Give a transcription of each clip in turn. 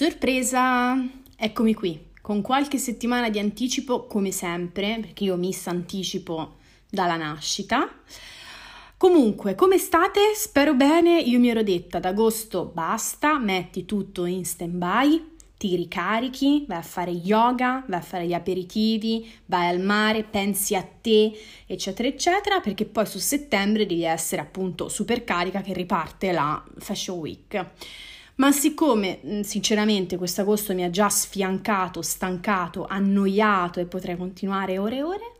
Sorpresa! Eccomi qui, con qualche settimana di anticipo come sempre, perché io miss anticipo dalla nascita. Comunque, come state? Spero bene, io mi ero detta ad agosto basta, metti tutto in stand-by, ti ricarichi, vai a fare yoga, vai a fare gli aperitivi, vai al mare, pensi a te, eccetera, eccetera, perché poi su settembre devi essere appunto super carica che riparte la Fashion Week. Ma siccome sinceramente questo agosto mi ha già sfiancato, stancato, annoiato e potrei continuare ore e ore,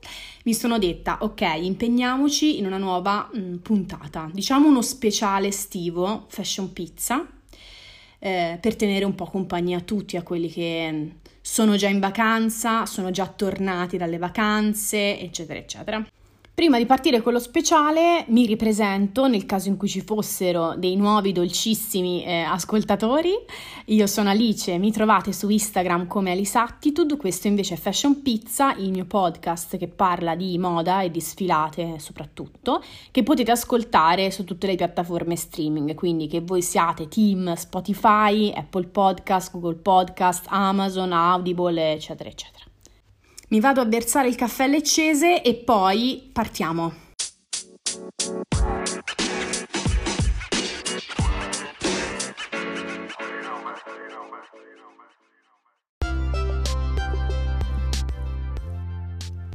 mi sono detta ok, impegniamoci in una nuova mh, puntata, diciamo uno speciale estivo Fashion Pizza eh, per tenere un po' compagnia a tutti, a quelli che sono già in vacanza, sono già tornati dalle vacanze, eccetera, eccetera. Prima di partire con lo speciale mi ripresento nel caso in cui ci fossero dei nuovi dolcissimi eh, ascoltatori. Io sono Alice, mi trovate su Instagram come Alice Attitude, questo invece è Fashion Pizza, il mio podcast che parla di moda e di sfilate soprattutto, che potete ascoltare su tutte le piattaforme streaming, quindi che voi siate team Spotify, Apple Podcast, Google Podcast, Amazon, Audible, eccetera, eccetera. Mi vado a versare il caffè leccese e poi partiamo.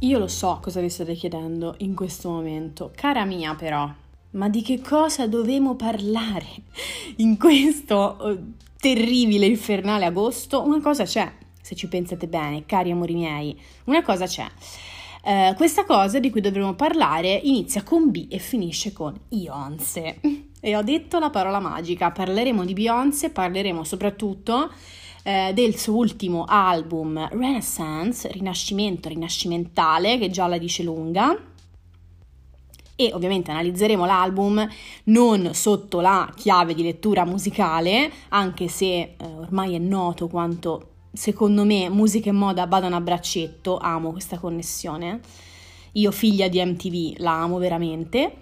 Io lo so cosa vi state chiedendo in questo momento, cara mia però, ma di che cosa dovremo parlare in questo oh, terribile, infernale agosto? Una cosa c'è, se ci pensate bene, cari amori miei, una cosa c'è. Uh, questa cosa di cui dovremo parlare inizia con B e finisce con Beyoncé. E ho detto la parola magica, parleremo di Beyoncé, parleremo soprattutto uh, del suo ultimo album Renaissance, Rinascimento, Rinascimentale, che già la dice lunga, e ovviamente analizzeremo l'album non sotto la chiave di lettura musicale, anche se eh, ormai è noto quanto secondo me musica e moda vadano a braccetto, amo questa connessione. Io figlia di MTV la amo veramente.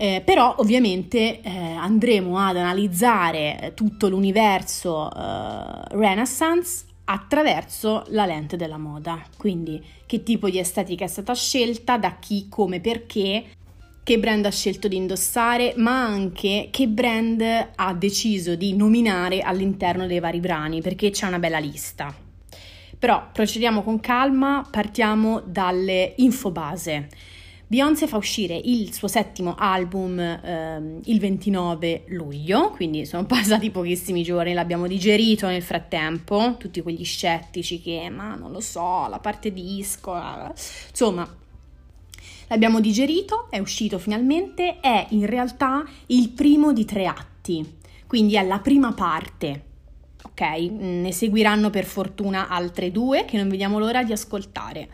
Eh, però ovviamente eh, andremo ad analizzare tutto l'universo eh, Renaissance attraverso la lente della moda. Quindi che tipo di estetica è stata scelta, da chi, come, perché, che brand ha scelto di indossare, ma anche che brand ha deciso di nominare all'interno dei vari brani, perché c'è una bella lista. Però procediamo con calma, partiamo dalle info base. Beyoncé fa uscire il suo settimo album ehm, il 29 luglio, quindi sono passati pochissimi giorni, l'abbiamo digerito nel frattempo, tutti quegli scettici che ma non lo so, la parte disco, insomma L'abbiamo digerito, è uscito finalmente, è in realtà il primo di tre atti, quindi è la prima parte. Ok, ne seguiranno per fortuna altre due che non vediamo l'ora di ascoltare.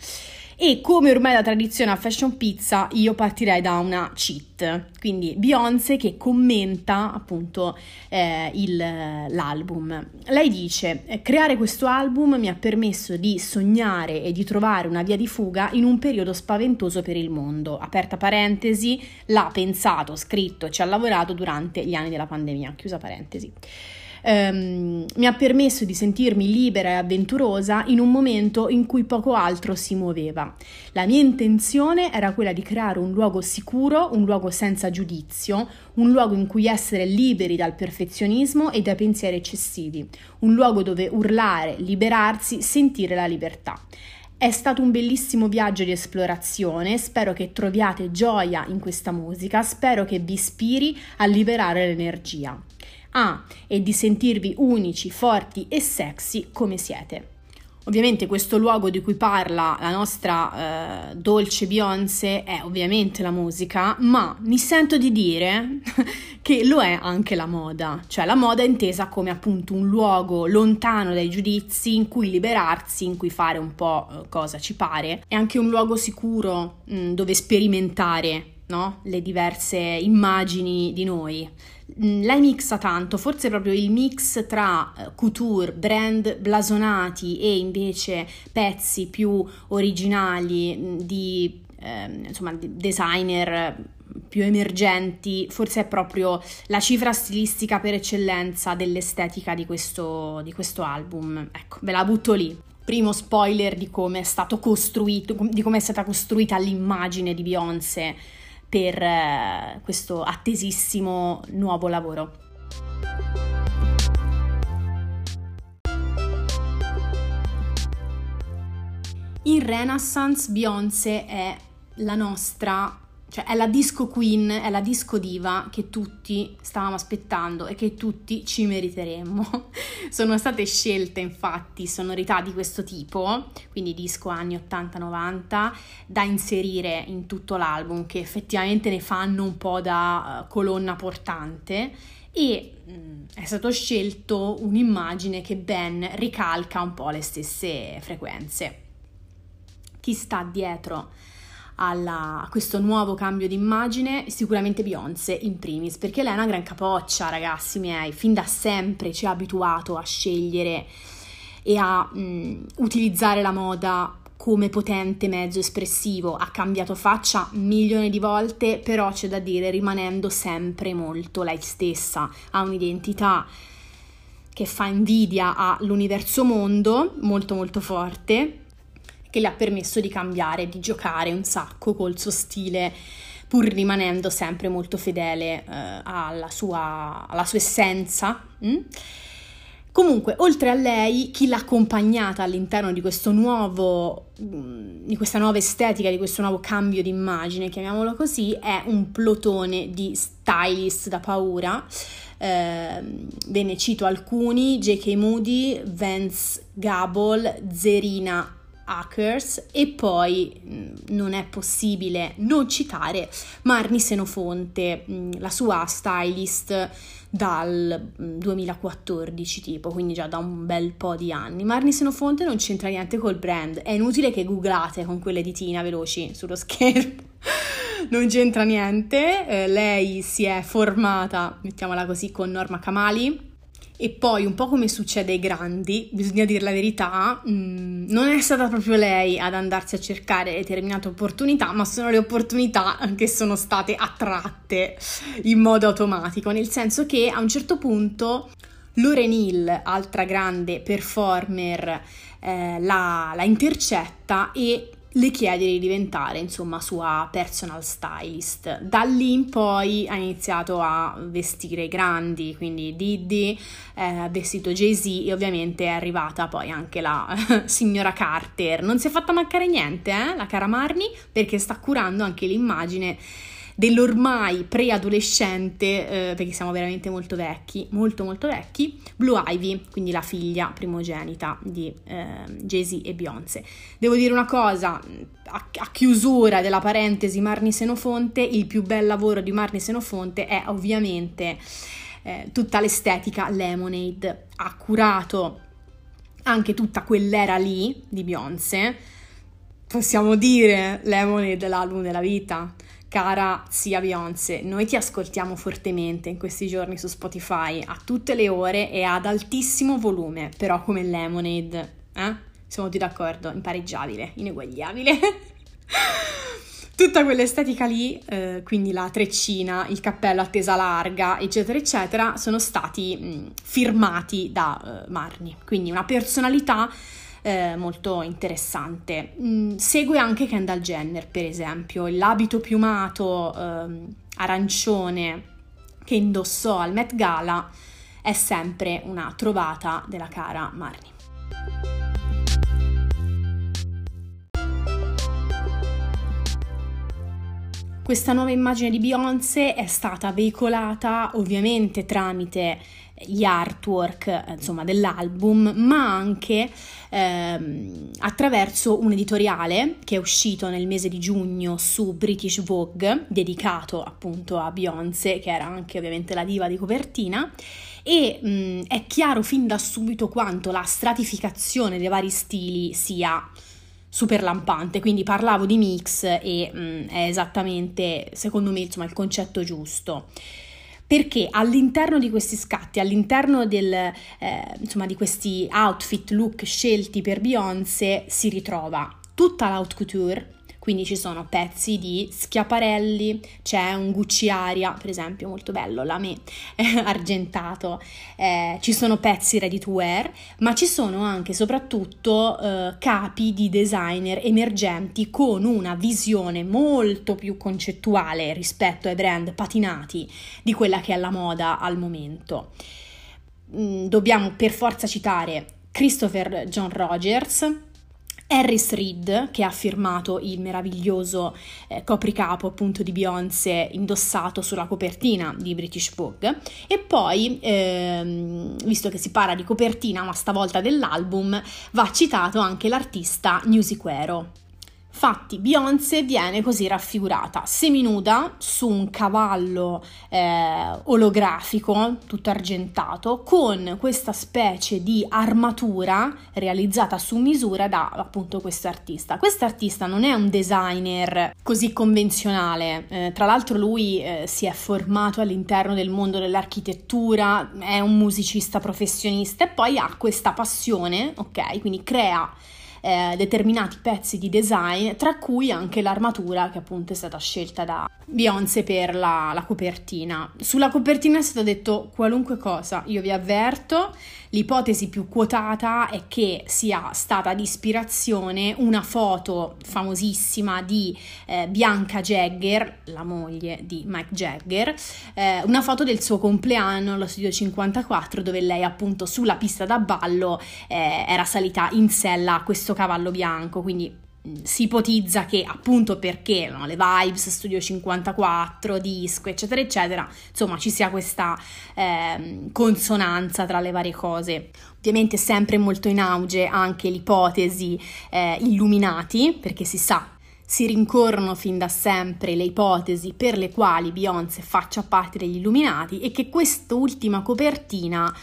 E come ormai la tradizione a Fashion Pizza, io partirei da una cheat, quindi Beyoncé che commenta appunto eh, il, l'album. Lei dice: Creare questo album mi ha permesso di sognare e di trovare una via di fuga in un periodo spaventoso per il mondo. Aperta parentesi, l'ha pensato, scritto ci ha lavorato durante gli anni della pandemia. Chiusa parentesi ehm, mi ha permesso di sentirmi libera e avventurosa in un momento in cui poco altro si muoveva. La mia intenzione era quella di creare un luogo sicuro, un luogo senza giudizio, un luogo in cui essere liberi dal perfezionismo e dai pensieri eccessivi, un luogo dove urlare, liberarsi, sentire la libertà. È stato un bellissimo viaggio di esplorazione, spero che troviate gioia in questa musica, spero che vi ispiri a liberare l'energia. Ah, e di sentirvi unici, forti e sexy come siete. Ovviamente questo luogo di cui parla la nostra eh, dolce Beyoncé è ovviamente la musica, ma mi sento di dire che lo è anche la moda, cioè la moda è intesa come appunto un luogo lontano dai giudizi in cui liberarsi, in cui fare un po' eh, cosa ci pare, è anche un luogo sicuro mh, mm, dove sperimentare no? le diverse immagini di noi. Mm, lei mixa tanto, forse proprio il mix tra eh, couture, brand blasonati e invece pezzi più originali mm, di eh, insomma, designer più emergenti, forse è proprio la cifra stilistica per eccellenza dell'estetica di questo, di questo album. Ecco, ve la butto lì. Primo spoiler di come è stato costruito, di come è stata costruita l'immagine di Beyoncé per eh, questo attesissimo nuovo lavoro. In Renaissance Beyoncé è la nostra, cioè è la disco queen, è la disco diva che tutti stavamo aspettando e che tutti ci meriteremmo. Sono state scelte infatti sonorità di questo tipo, quindi disco anni 80-90, da inserire in tutto l'album che effettivamente ne fanno un po' da uh, colonna portante e mm, è stato scelto un'immagine che ben ricalca un po' le stesse frequenze chi sta dietro alla, a questo nuovo cambio di immagine, sicuramente Beyoncé in primis, perché lei è una gran capoccia, ragazzi miei, fin da sempre ci ha abituato a scegliere e a mh, utilizzare la moda come potente mezzo espressivo, ha cambiato faccia milioni di volte, però c'è da dire rimanendo sempre molto lei stessa, ha un'identità che fa invidia all'universo mondo, molto molto forte, che le ha permesso di cambiare, di giocare un sacco col suo stile pur rimanendo sempre molto fedele eh, alla, sua, alla, sua, essenza. Mm? Comunque, oltre a lei, chi l'ha accompagnata all'interno di nuovo, mm, di questa nuova estetica, di questo nuovo cambio di immagine, chiamiamolo così, è un plotone di stylist da paura. Eh, ve ne cito alcuni: J.K. Moody, Vance Gable, Zerina Hackers e poi non è possibile non citare Marni Senofonte, la sua stylist dal 2014 mm, tipo, quindi già da un bel po' di anni. Marni Senofonte non c'entra niente col brand, è inutile che googlate con quelle ditina veloci sullo schermo. non c'entra niente, eh, lei si è formata, mettiamola così, con Norma Kamali e poi, un po' come succede ai grandi, bisogna dire la verità, mh, mm, non è stata proprio lei ad andarsi a cercare determinate opportunità, ma sono le opportunità che sono state attratte in modo automatico, nel senso che a un certo punto Lauren Hill, altra grande performer, eh, la, la intercetta e le chiede di diventare insomma sua personal stylist. Da lì in poi ha iniziato a vestire grandi, quindi Diddy, eh, ha vestito Jay-Z e ovviamente è arrivata poi anche la signora Carter. Non si è fatta mancare niente, eh, la cara Marni, perché sta curando anche l'immagine dell'ormai preadolescente, eh, perché siamo veramente molto vecchi, molto molto vecchi, Blue Ivy, quindi la figlia primogenita di eh, Jay-Z e Beyoncé. Devo dire una cosa, a, a, chiusura della parentesi Marni Senofonte, il più bel lavoro di Marni Senofonte è ovviamente eh, tutta l'estetica Lemonade, ha curato anche tutta quell'era lì di Beyoncé, possiamo dire Lemonade l'album della vita Cara zia Beyoncé, noi ti ascoltiamo fortemente in questi giorni su Spotify a tutte le ore e ad altissimo volume, però come Lemonade, eh? Siamo tutti d'accordo? Impareggiabile, ineguagliabile. Tutta quell'estetica lì, eh, quindi la treccina, il cappello a tesa larga, eccetera, eccetera, sono stati mh, firmati da uh, Marni. Quindi una personalità eh, molto interessante. Mm, segue anche Kendall Jenner, per esempio, l'abito piumato eh, arancione che indossò al Met Gala è sempre una trovata della cara Marni. Questa nuova immagine di Beyoncé è stata veicolata ovviamente tramite gli artwork insomma, dell'album, ma anche ehm, attraverso un editoriale che è uscito nel mese di giugno su British Vogue, dedicato appunto a Beyoncé, che era anche ovviamente la diva di copertina. E mh, è chiaro fin da subito quanto la stratificazione dei vari stili sia super lampante, quindi parlavo di mix e mh, è esattamente, secondo me, insomma, il concetto giusto perché all'interno di questi scatti, all'interno del, eh, insomma, di questi outfit look scelti per Beyoncé si ritrova tutta l'haute couture, quindi ci sono pezzi di Schiaparelli, c'è un Gucci Aria, per esempio, molto bello, lame argentato, eh, ci sono pezzi ready to wear, ma ci sono anche e soprattutto eh, capi di designer emergenti con una visione molto più concettuale rispetto ai brand patinati di quella che è la moda al momento. Mm, dobbiamo per forza citare Christopher John Rogers, Harris Reed, che ha firmato il meraviglioso eh, copricapo appunto di Beyoncé indossato sulla copertina di British Vogue, e poi, ehm, visto che si parla di copertina, ma stavolta dell'album, va citato anche l'artista Newsiquero. Infatti Beyoncé viene così raffigurata seminuda su un cavallo eh, olografico, tutto argentato, con questa specie di armatura realizzata su misura da appunto questo artista. Questo artista non è un designer così convenzionale, eh, tra l'altro lui eh, si è formato all'interno del mondo dell'architettura, è un musicista professionista e poi ha questa passione, ok? Quindi crea eh, determinati pezzi di design, tra cui anche l'armatura che appunto è stata scelta da Beyoncé per la, la copertina. Sulla copertina è stato detto qualunque cosa, io vi avverto, l'ipotesi più quotata è che sia stata di ispirazione una foto famosissima di eh, Bianca Jagger, la moglie di Mike Jagger, eh, una foto del suo compleanno allo studio 54 dove lei appunto sulla pista da ballo eh, era salita in sella a questo cavallo bianco, quindi si ipotizza che appunto perché no, le vibes Studio 54, disco, eccetera, eccetera, insomma ci sia questa eh, consonanza tra le varie cose. Ovviamente sempre molto in auge anche l'ipotesi eh, illuminati, perché si sa si rincorrono fin da sempre le ipotesi per le quali Beyoncé faccia parte degli Illuminati e che quest'ultima copertina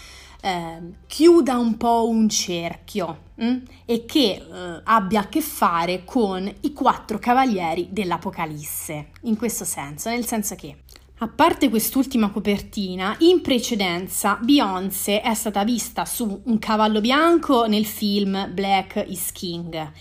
eh, chiuda un po' un cerchio mh? Mm? e che eh, abbia a che fare con i quattro cavalieri dell'Apocalisse, in questo senso, nel senso che a parte quest'ultima copertina, in precedenza Beyoncé è stata vista su un cavallo bianco nel film Black is King.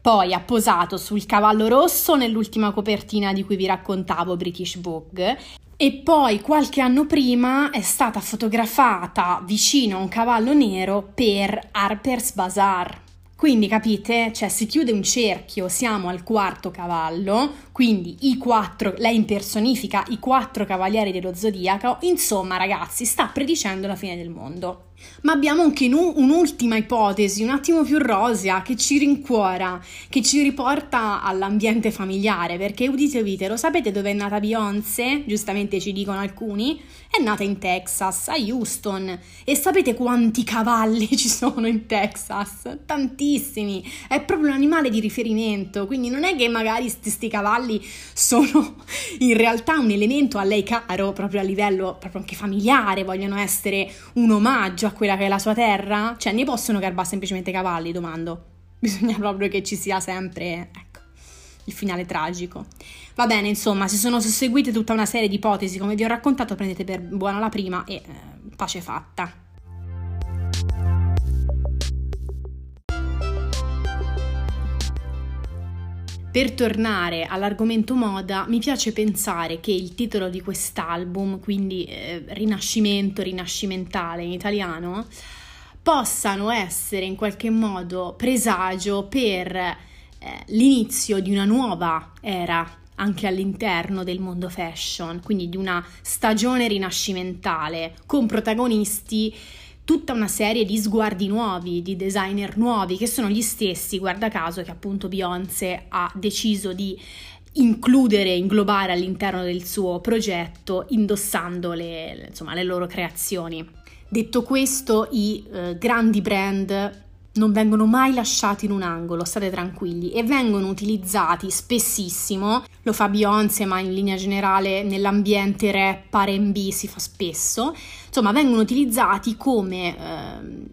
Poi ha posato sul cavallo rosso nell'ultima copertina di cui vi raccontavo, British Vogue, e poi qualche anno prima è stata fotografata vicino a un cavallo nero per Harper's Bazaar. Quindi capite, cioè si chiude un cerchio, siamo al quarto cavallo, quindi i quattro, lei impersonifica i quattro cavalieri dello zodiaco, insomma ragazzi sta predicendo la fine del mondo. Ma abbiamo anche un'ultima ipotesi, un attimo più rosea, che ci rincuora, che ci riporta all'ambiente familiare, perché udite udite, lo sapete dove è nata Beyoncé? Giustamente ci dicono alcuni, è nata in Texas, a Houston. E sapete quanti cavalli ci sono in Texas? Tantissimi, è proprio un animale di riferimento, quindi non è che magari questi cavalli sono in realtà un elemento a lei caro, proprio a livello proprio anche familiare, vogliono essere un omaggio a quella che è la sua terra? Cioè, ne possono garbare semplicemente cavalli, domando. Bisogna proprio che ci sia sempre, ecco, il finale tragico. Va bene, insomma, si sono susseguite tutta una serie di ipotesi, come vi ho raccontato, prendete per buona la prima e eh, pace fatta. Per tornare all'argomento moda, mi piace pensare che il titolo di quest'album, quindi eh, Rinascimento, Rinascimentale in italiano, possano essere in qualche modo presagio per eh, l'inizio di una nuova era anche all'interno del mondo fashion, quindi di una stagione rinascimentale con protagonisti tutta una serie di sguardi nuovi, di designer nuovi, che sono gli stessi, guarda caso, che appunto Beyoncé ha deciso di includere, inglobare all'interno del suo progetto, indossando le, insomma, le loro creazioni. Detto questo, i eh, grandi brand non vengono mai lasciati in un angolo, state tranquilli, e vengono utilizzati spessissimo, lo fa Beyoncé, ma in linea generale nell'ambiente rap, RB si fa spesso, insomma vengono utilizzati come eh,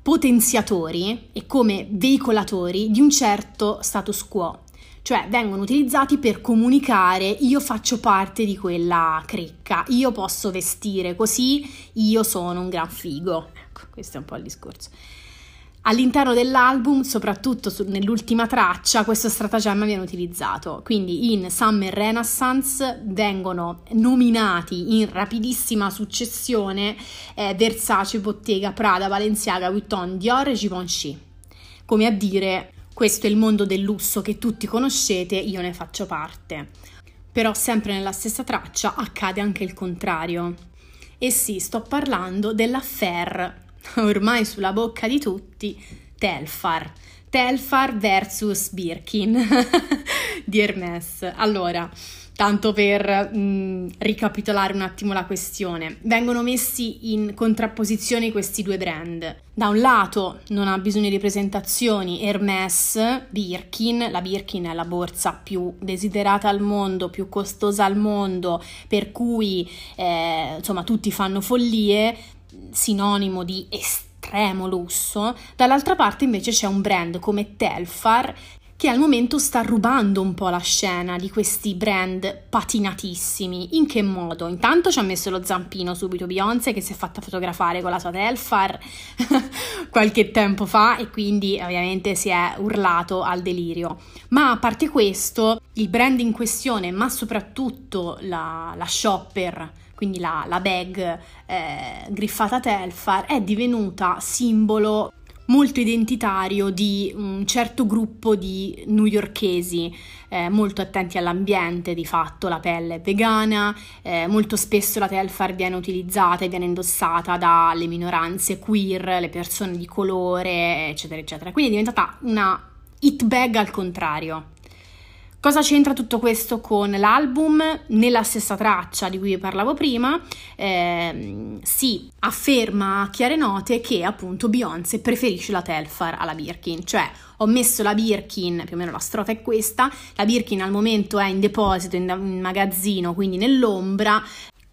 potenziatori e come veicolatori di un certo status quo. Cioè vengono utilizzati per comunicare io faccio parte di quella cricca, io posso vestire così, io sono un gran figo. Ecco, questo è un po' il discorso. All'interno dell'album, soprattutto su, nell'ultima traccia, questo stratagemma viene utilizzato. Quindi in Summer Renaissance vengono nominati in rapidissima successione eh, Versace, Bottega, Prada, Balenciaga, Vuitton, Dior e Givenchy. Come a dire, questo è il mondo del lusso che tutti conoscete, io ne faccio parte. Però sempre nella stessa traccia accade anche il contrario. E sì, sto parlando dell'affair ormai sulla bocca di tutti, Telfar. Telfar versus Birkin di Hermès. Allora, tanto per mh, ricapitolare un attimo la questione, vengono messi in contrapposizione questi due brand. Da un lato non ha bisogno di presentazioni Hermès, Birkin, la Birkin è la borsa più desiderata al mondo, più costosa al mondo, per cui eh, insomma tutti fanno follie, sinonimo di estremo lusso, dall'altra parte invece c'è un brand come Telfar che al momento sta rubando un po' la scena di questi brand patinatissimi. In che modo? Intanto ci ha messo lo zampino subito Beyoncé che si è fatta fotografare con la sua Telfar qualche tempo fa e quindi ovviamente si è urlato al delirio. Ma a parte questo, il brand in questione, ma soprattutto la, la shopper quindi la, la bag eh, griffata Telfar, è divenuta simbolo molto identitario di un certo gruppo di newyorkesi eh, molto attenti all'ambiente, di fatto la pelle è vegana, eh, molto spesso la Telfar viene utilizzata e viene indossata dalle minoranze queer, le persone di colore, eccetera, eccetera. Quindi è diventata una hit bag al contrario. Cosa c'entra tutto questo con l'album? Nella stessa traccia di cui vi parlavo prima, eh, si afferma a chiare note che appunto Beyoncé preferisce la Telfar alla Birkin, cioè ho messo la Birkin, più o meno la strofa è questa, la Birkin al momento è in deposito, in, in magazzino, quindi nell'ombra,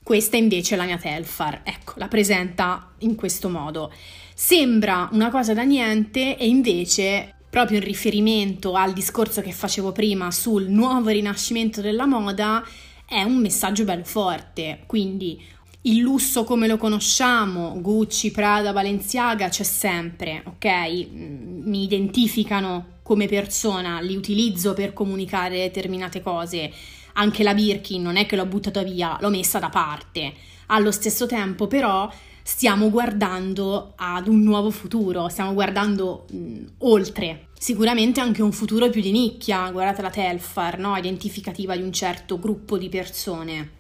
questa invece è la mia Telfar, ecco, la presenta in questo modo. Sembra una cosa da niente e invece proprio in riferimento al discorso che facevo prima sul nuovo rinascimento della moda, è un messaggio bello forte. Quindi il lusso come lo conosciamo, Gucci, Prada, Balenciaga, c'è sempre, ok? Mm, mi identificano come persona, li utilizzo per comunicare determinate cose. Anche la Birkin non è che l'ho buttata via, l'ho messa da parte. Allo stesso tempo, però, stiamo guardando ad un nuovo futuro, stiamo guardando mh, oltre. Sicuramente anche un futuro più di nicchia, guardate la Telfar, no? identificativa di un certo gruppo di persone.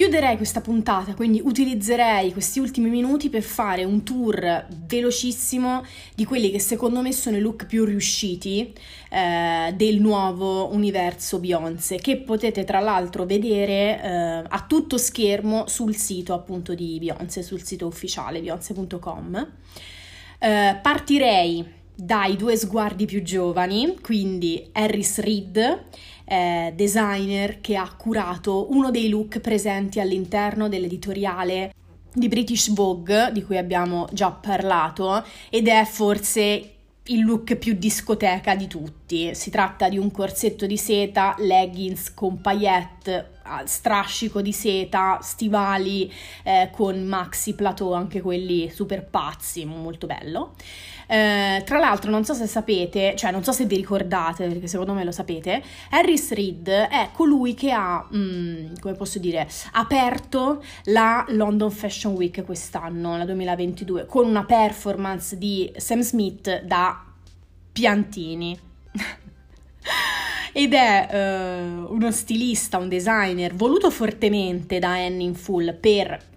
Chiuderei questa puntata, quindi utilizzerei questi ultimi minuti per fare un tour velocissimo di quelli che secondo me sono i look più riusciti eh, del nuovo universo Beyoncé, che potete tra l'altro vedere eh, a tutto schermo sul sito appunto di Beyoncé, sul sito ufficiale beyoncé.com. Eh, partirei dai due sguardi più giovani, quindi Harris Reed eh, designer che ha curato uno dei look presenti all'interno dell'editoriale di British Vogue, di cui abbiamo già parlato, ed è forse il look più discoteca di tutti. Si tratta di un corsetto di seta, leggings con paillette, strascico di seta, stivali eh, con maxi plateau, anche quelli super pazzi, molto bello. Eh, tra l'altro, non so se sapete, cioè non so se vi ricordate, perché secondo me lo sapete, Harris Reed è colui che ha, mm, come posso dire, aperto la London Fashion Week quest'anno, la 2022, con una performance di Sam Smith da piantini. ed è uh, uno stilista, un designer voluto fortemente da Annie in Full per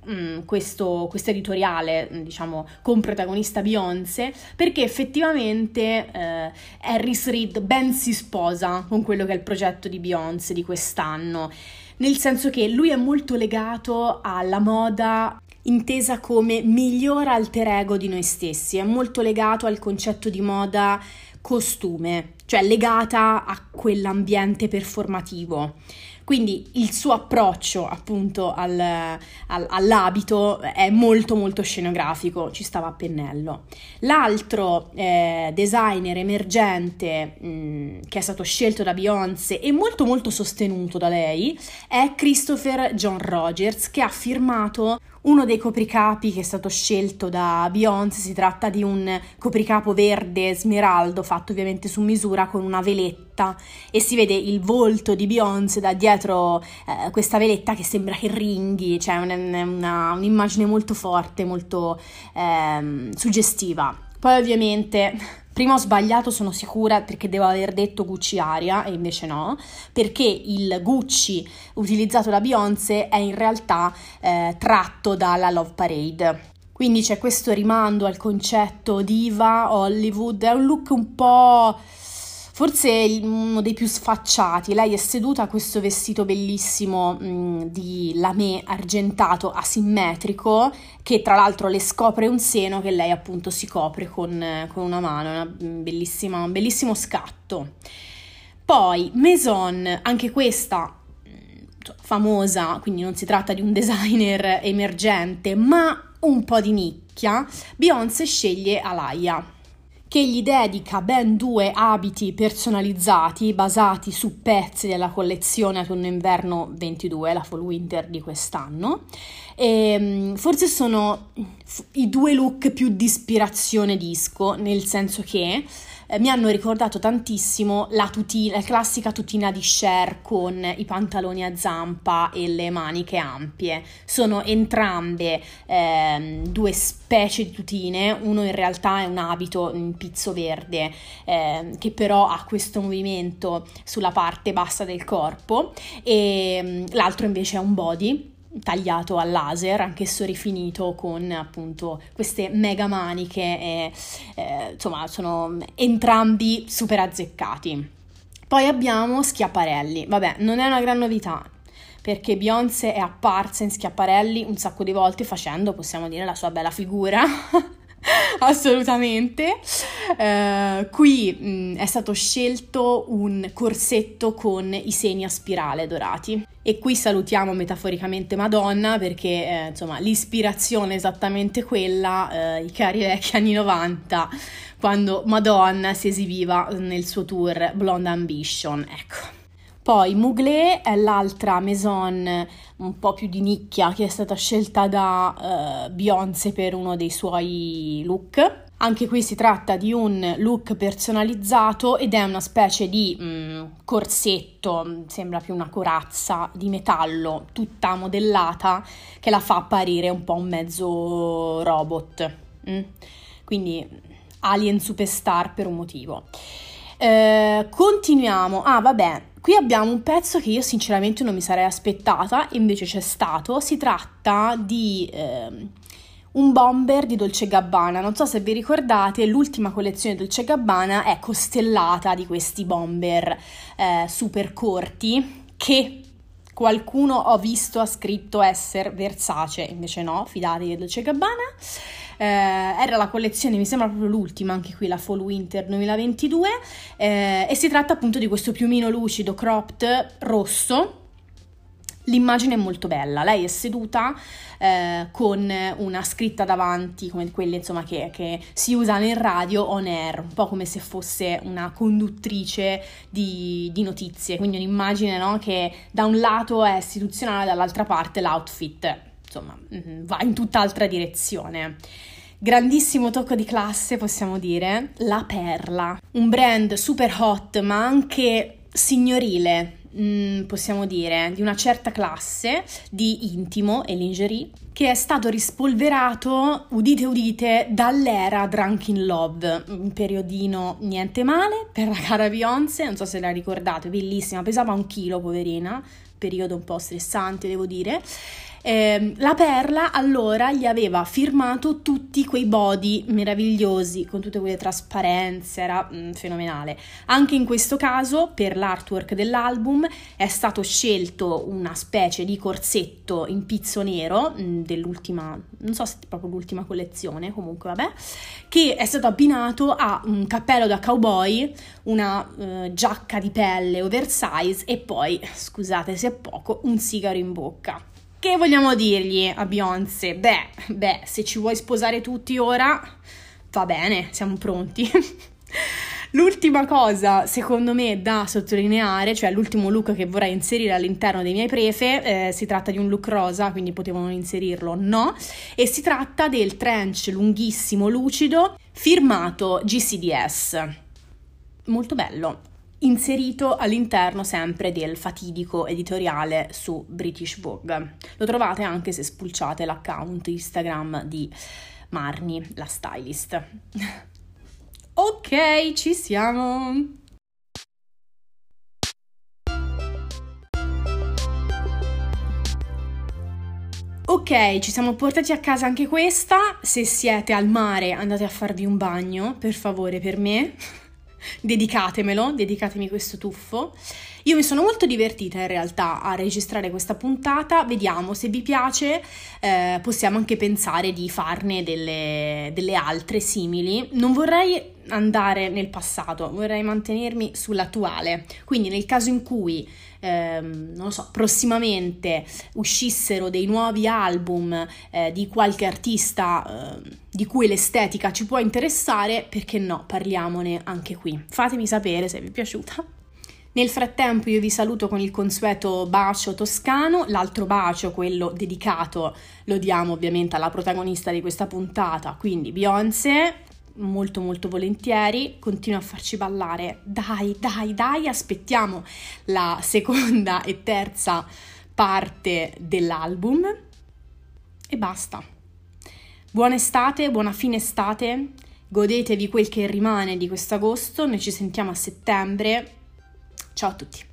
questo, questo, editoriale, diciamo, con protagonista Beyoncé, perché effettivamente uh, Harris Reed ben si sposa con quello che è il progetto di Beyoncé di quest'anno, nel senso che lui è molto legato alla moda intesa come miglior alter ego di noi stessi, è molto legato al concetto di moda costume, cioè legata a quell'ambiente performativo. Quindi il suo approccio appunto al, al, all'abito è molto molto scenografico, ci stava a pennello. L'altro eh, designer emergente mh, che è stato scelto da Beyoncé e molto molto sostenuto da lei è Christopher John Rogers che ha firmato uno dei copricapi che è stato scelto da Beyoncé si tratta di un copricapo verde smeraldo fatto ovviamente su misura con una veletta e si vede il volto di Beyoncé da dietro eh, questa veletta che sembra che ringhi, cioè una, una, un'immagine molto forte, molto eh, suggestiva. Poi ovviamente Prima ho sbagliato, sono sicura, perché devo aver detto Gucci Aria e invece no, perché il Gucci utilizzato da Beyoncé è in realtà eh, tratto dalla Love Parade. Quindi c'è questo rimando al concetto diva, Hollywood, è un look un po' forse uno dei più sfacciati. Lei è seduta a questo vestito bellissimo mh, mm, di lamé argentato asimmetrico che tra l'altro le scopre un seno che lei appunto si copre con, con una mano, una bellissima, un bellissimo scatto. Poi Maison, anche questa mm, famosa, quindi non si tratta di un designer emergente, ma un po' di nicchia, Beyoncé sceglie Alaya che gli dedica ben due abiti personalizzati basati su pezzi della collezione autunno-inverno 22, la fall winter di quest'anno. E, ehm, forse sono i due look più di ispirazione disco, nel senso che eh, mi hanno ricordato tantissimo la, tutina, la classica tutina di Cher con i pantaloni a zampa e le maniche ampie. Sono entrambe eh, due specie di tutine, uno in realtà è un abito in pizzo verde eh, che però ha questo movimento sulla parte bassa del corpo e mm, l'altro invece è un body tagliato a laser, anch'esso rifinito con appunto queste mega maniche e eh, insomma sono entrambi super azzeccati. Poi abbiamo Schiaparelli, vabbè non è una gran novità perché Beyoncé è apparsa in Schiaparelli un sacco di volte facendo, possiamo dire, la sua bella figura. assolutamente. Uh, qui mh, mm, è stato scelto un corsetto con i seni a spirale dorati. E qui salutiamo metaforicamente Madonna perché eh, insomma l'ispirazione è esattamente quella, eh, i cari vecchi anni 90, quando Madonna si esibiva nel suo tour Blonde Ambition. Ecco. Poi Mugler è l'altra maison un po' più di nicchia che è stata scelta da uh, Beyoncé per uno dei suoi look. Anche qui si tratta di un look personalizzato ed è una specie di mm, corsetto, sembra più una corazza di metallo tutta modellata che la fa apparire un po' un mezzo robot. Mm? Quindi Alien Superstar per un motivo. Eh, continuiamo. Ah, vabbè, Qui abbiamo un pezzo che io sinceramente non mi sarei aspettata, invece c'è stato. Si tratta di eh, un bomber di Dolce Gabbana. Non so se vi ricordate, l'ultima collezione Dolce Gabbana è costellata di questi bomber eh, super corti che qualcuno ho visto ha scritto essere Versace, invece no, fidatevi di Dolce Gabbana eh, era la collezione, mi sembra proprio l'ultima, anche qui la Fall Winter 2022, eh, e si tratta appunto di questo piumino lucido cropped rosso. L'immagine è molto bella, lei è seduta eh, con una scritta davanti, come quelle insomma che, che, si usano in radio on air, un po' come se fosse una conduttrice di, di notizie, quindi un'immagine no, che da un lato è istituzionale, dall'altra parte l'outfit, insomma, mm, va in tutt'altra direzione. Grandissimo tocco di classe, possiamo dire, La Perla, un brand super hot ma anche signorile, mm, possiamo dire, di una certa classe di intimo e lingerie, che è stato rispolverato, udite udite, dall'era Drunk in Love, un periodino niente male per la cara Beyoncé, non so se la ricordate, bellissima, pesava un chilo, poverina, periodo un po' stressante, devo dire Eh, la Perla allora gli aveva firmato tutti quei body meravigliosi con tutte quelle trasparenze, era mm, fenomenale. Anche in questo caso, per l'artwork dell'album, è stato scelto una specie di corsetto in pizzo nero mm, dell'ultima, non so se è proprio l'ultima collezione, comunque vabbè, che è stato abbinato a un cappello da cowboy, una eh, giacca di pelle oversize e poi, scusate se è poco, un sigaro in bocca. Che vogliamo dirgli a Beyoncé? Beh, beh, se ci vuoi sposare tutti ora, va bene, siamo pronti. L'ultima cosa, secondo me, da sottolineare, cioè l'ultimo look che vorrei inserire all'interno dei miei prefe, eh, si tratta di un look rosa, quindi potevano inserirlo, no, e si tratta del trench lunghissimo, lucido, firmato GCDS. Molto bello inserito all'interno sempre del fatidico editoriale su British Vogue. Lo trovate anche se spulciate l'account Instagram di Marni, la stylist. ok, ci siamo! Ok, ci siamo portati a casa anche questa. Se siete al mare andate a farvi un bagno, per favore, per me dedicatemelo, dedicatemi questo tuffo. Io mi sono molto divertita in realtà a registrare questa puntata, vediamo se vi piace, eh, possiamo anche pensare di farne delle, delle altre simili. Non vorrei andare nel passato, vorrei mantenermi sull'attuale, quindi nel caso in cui ehm, non lo so, prossimamente uscissero dei nuovi album eh, di qualche artista eh, di cui l'estetica ci può interessare, perché no, parliamone anche qui. Fatemi sapere se vi è piaciuta. Nel frattempo io vi saluto con il consueto bacio toscano, l'altro bacio, quello dedicato, lo diamo ovviamente alla protagonista di questa puntata, quindi Beyoncé, molto molto volentieri, continua a farci ballare, dai dai dai, aspettiamo la seconda e terza parte dell'album. E basta. Buona estate, buona fine estate, godetevi quel che rimane di questo agosto, noi ci sentiamo a settembre Ciao a tutti!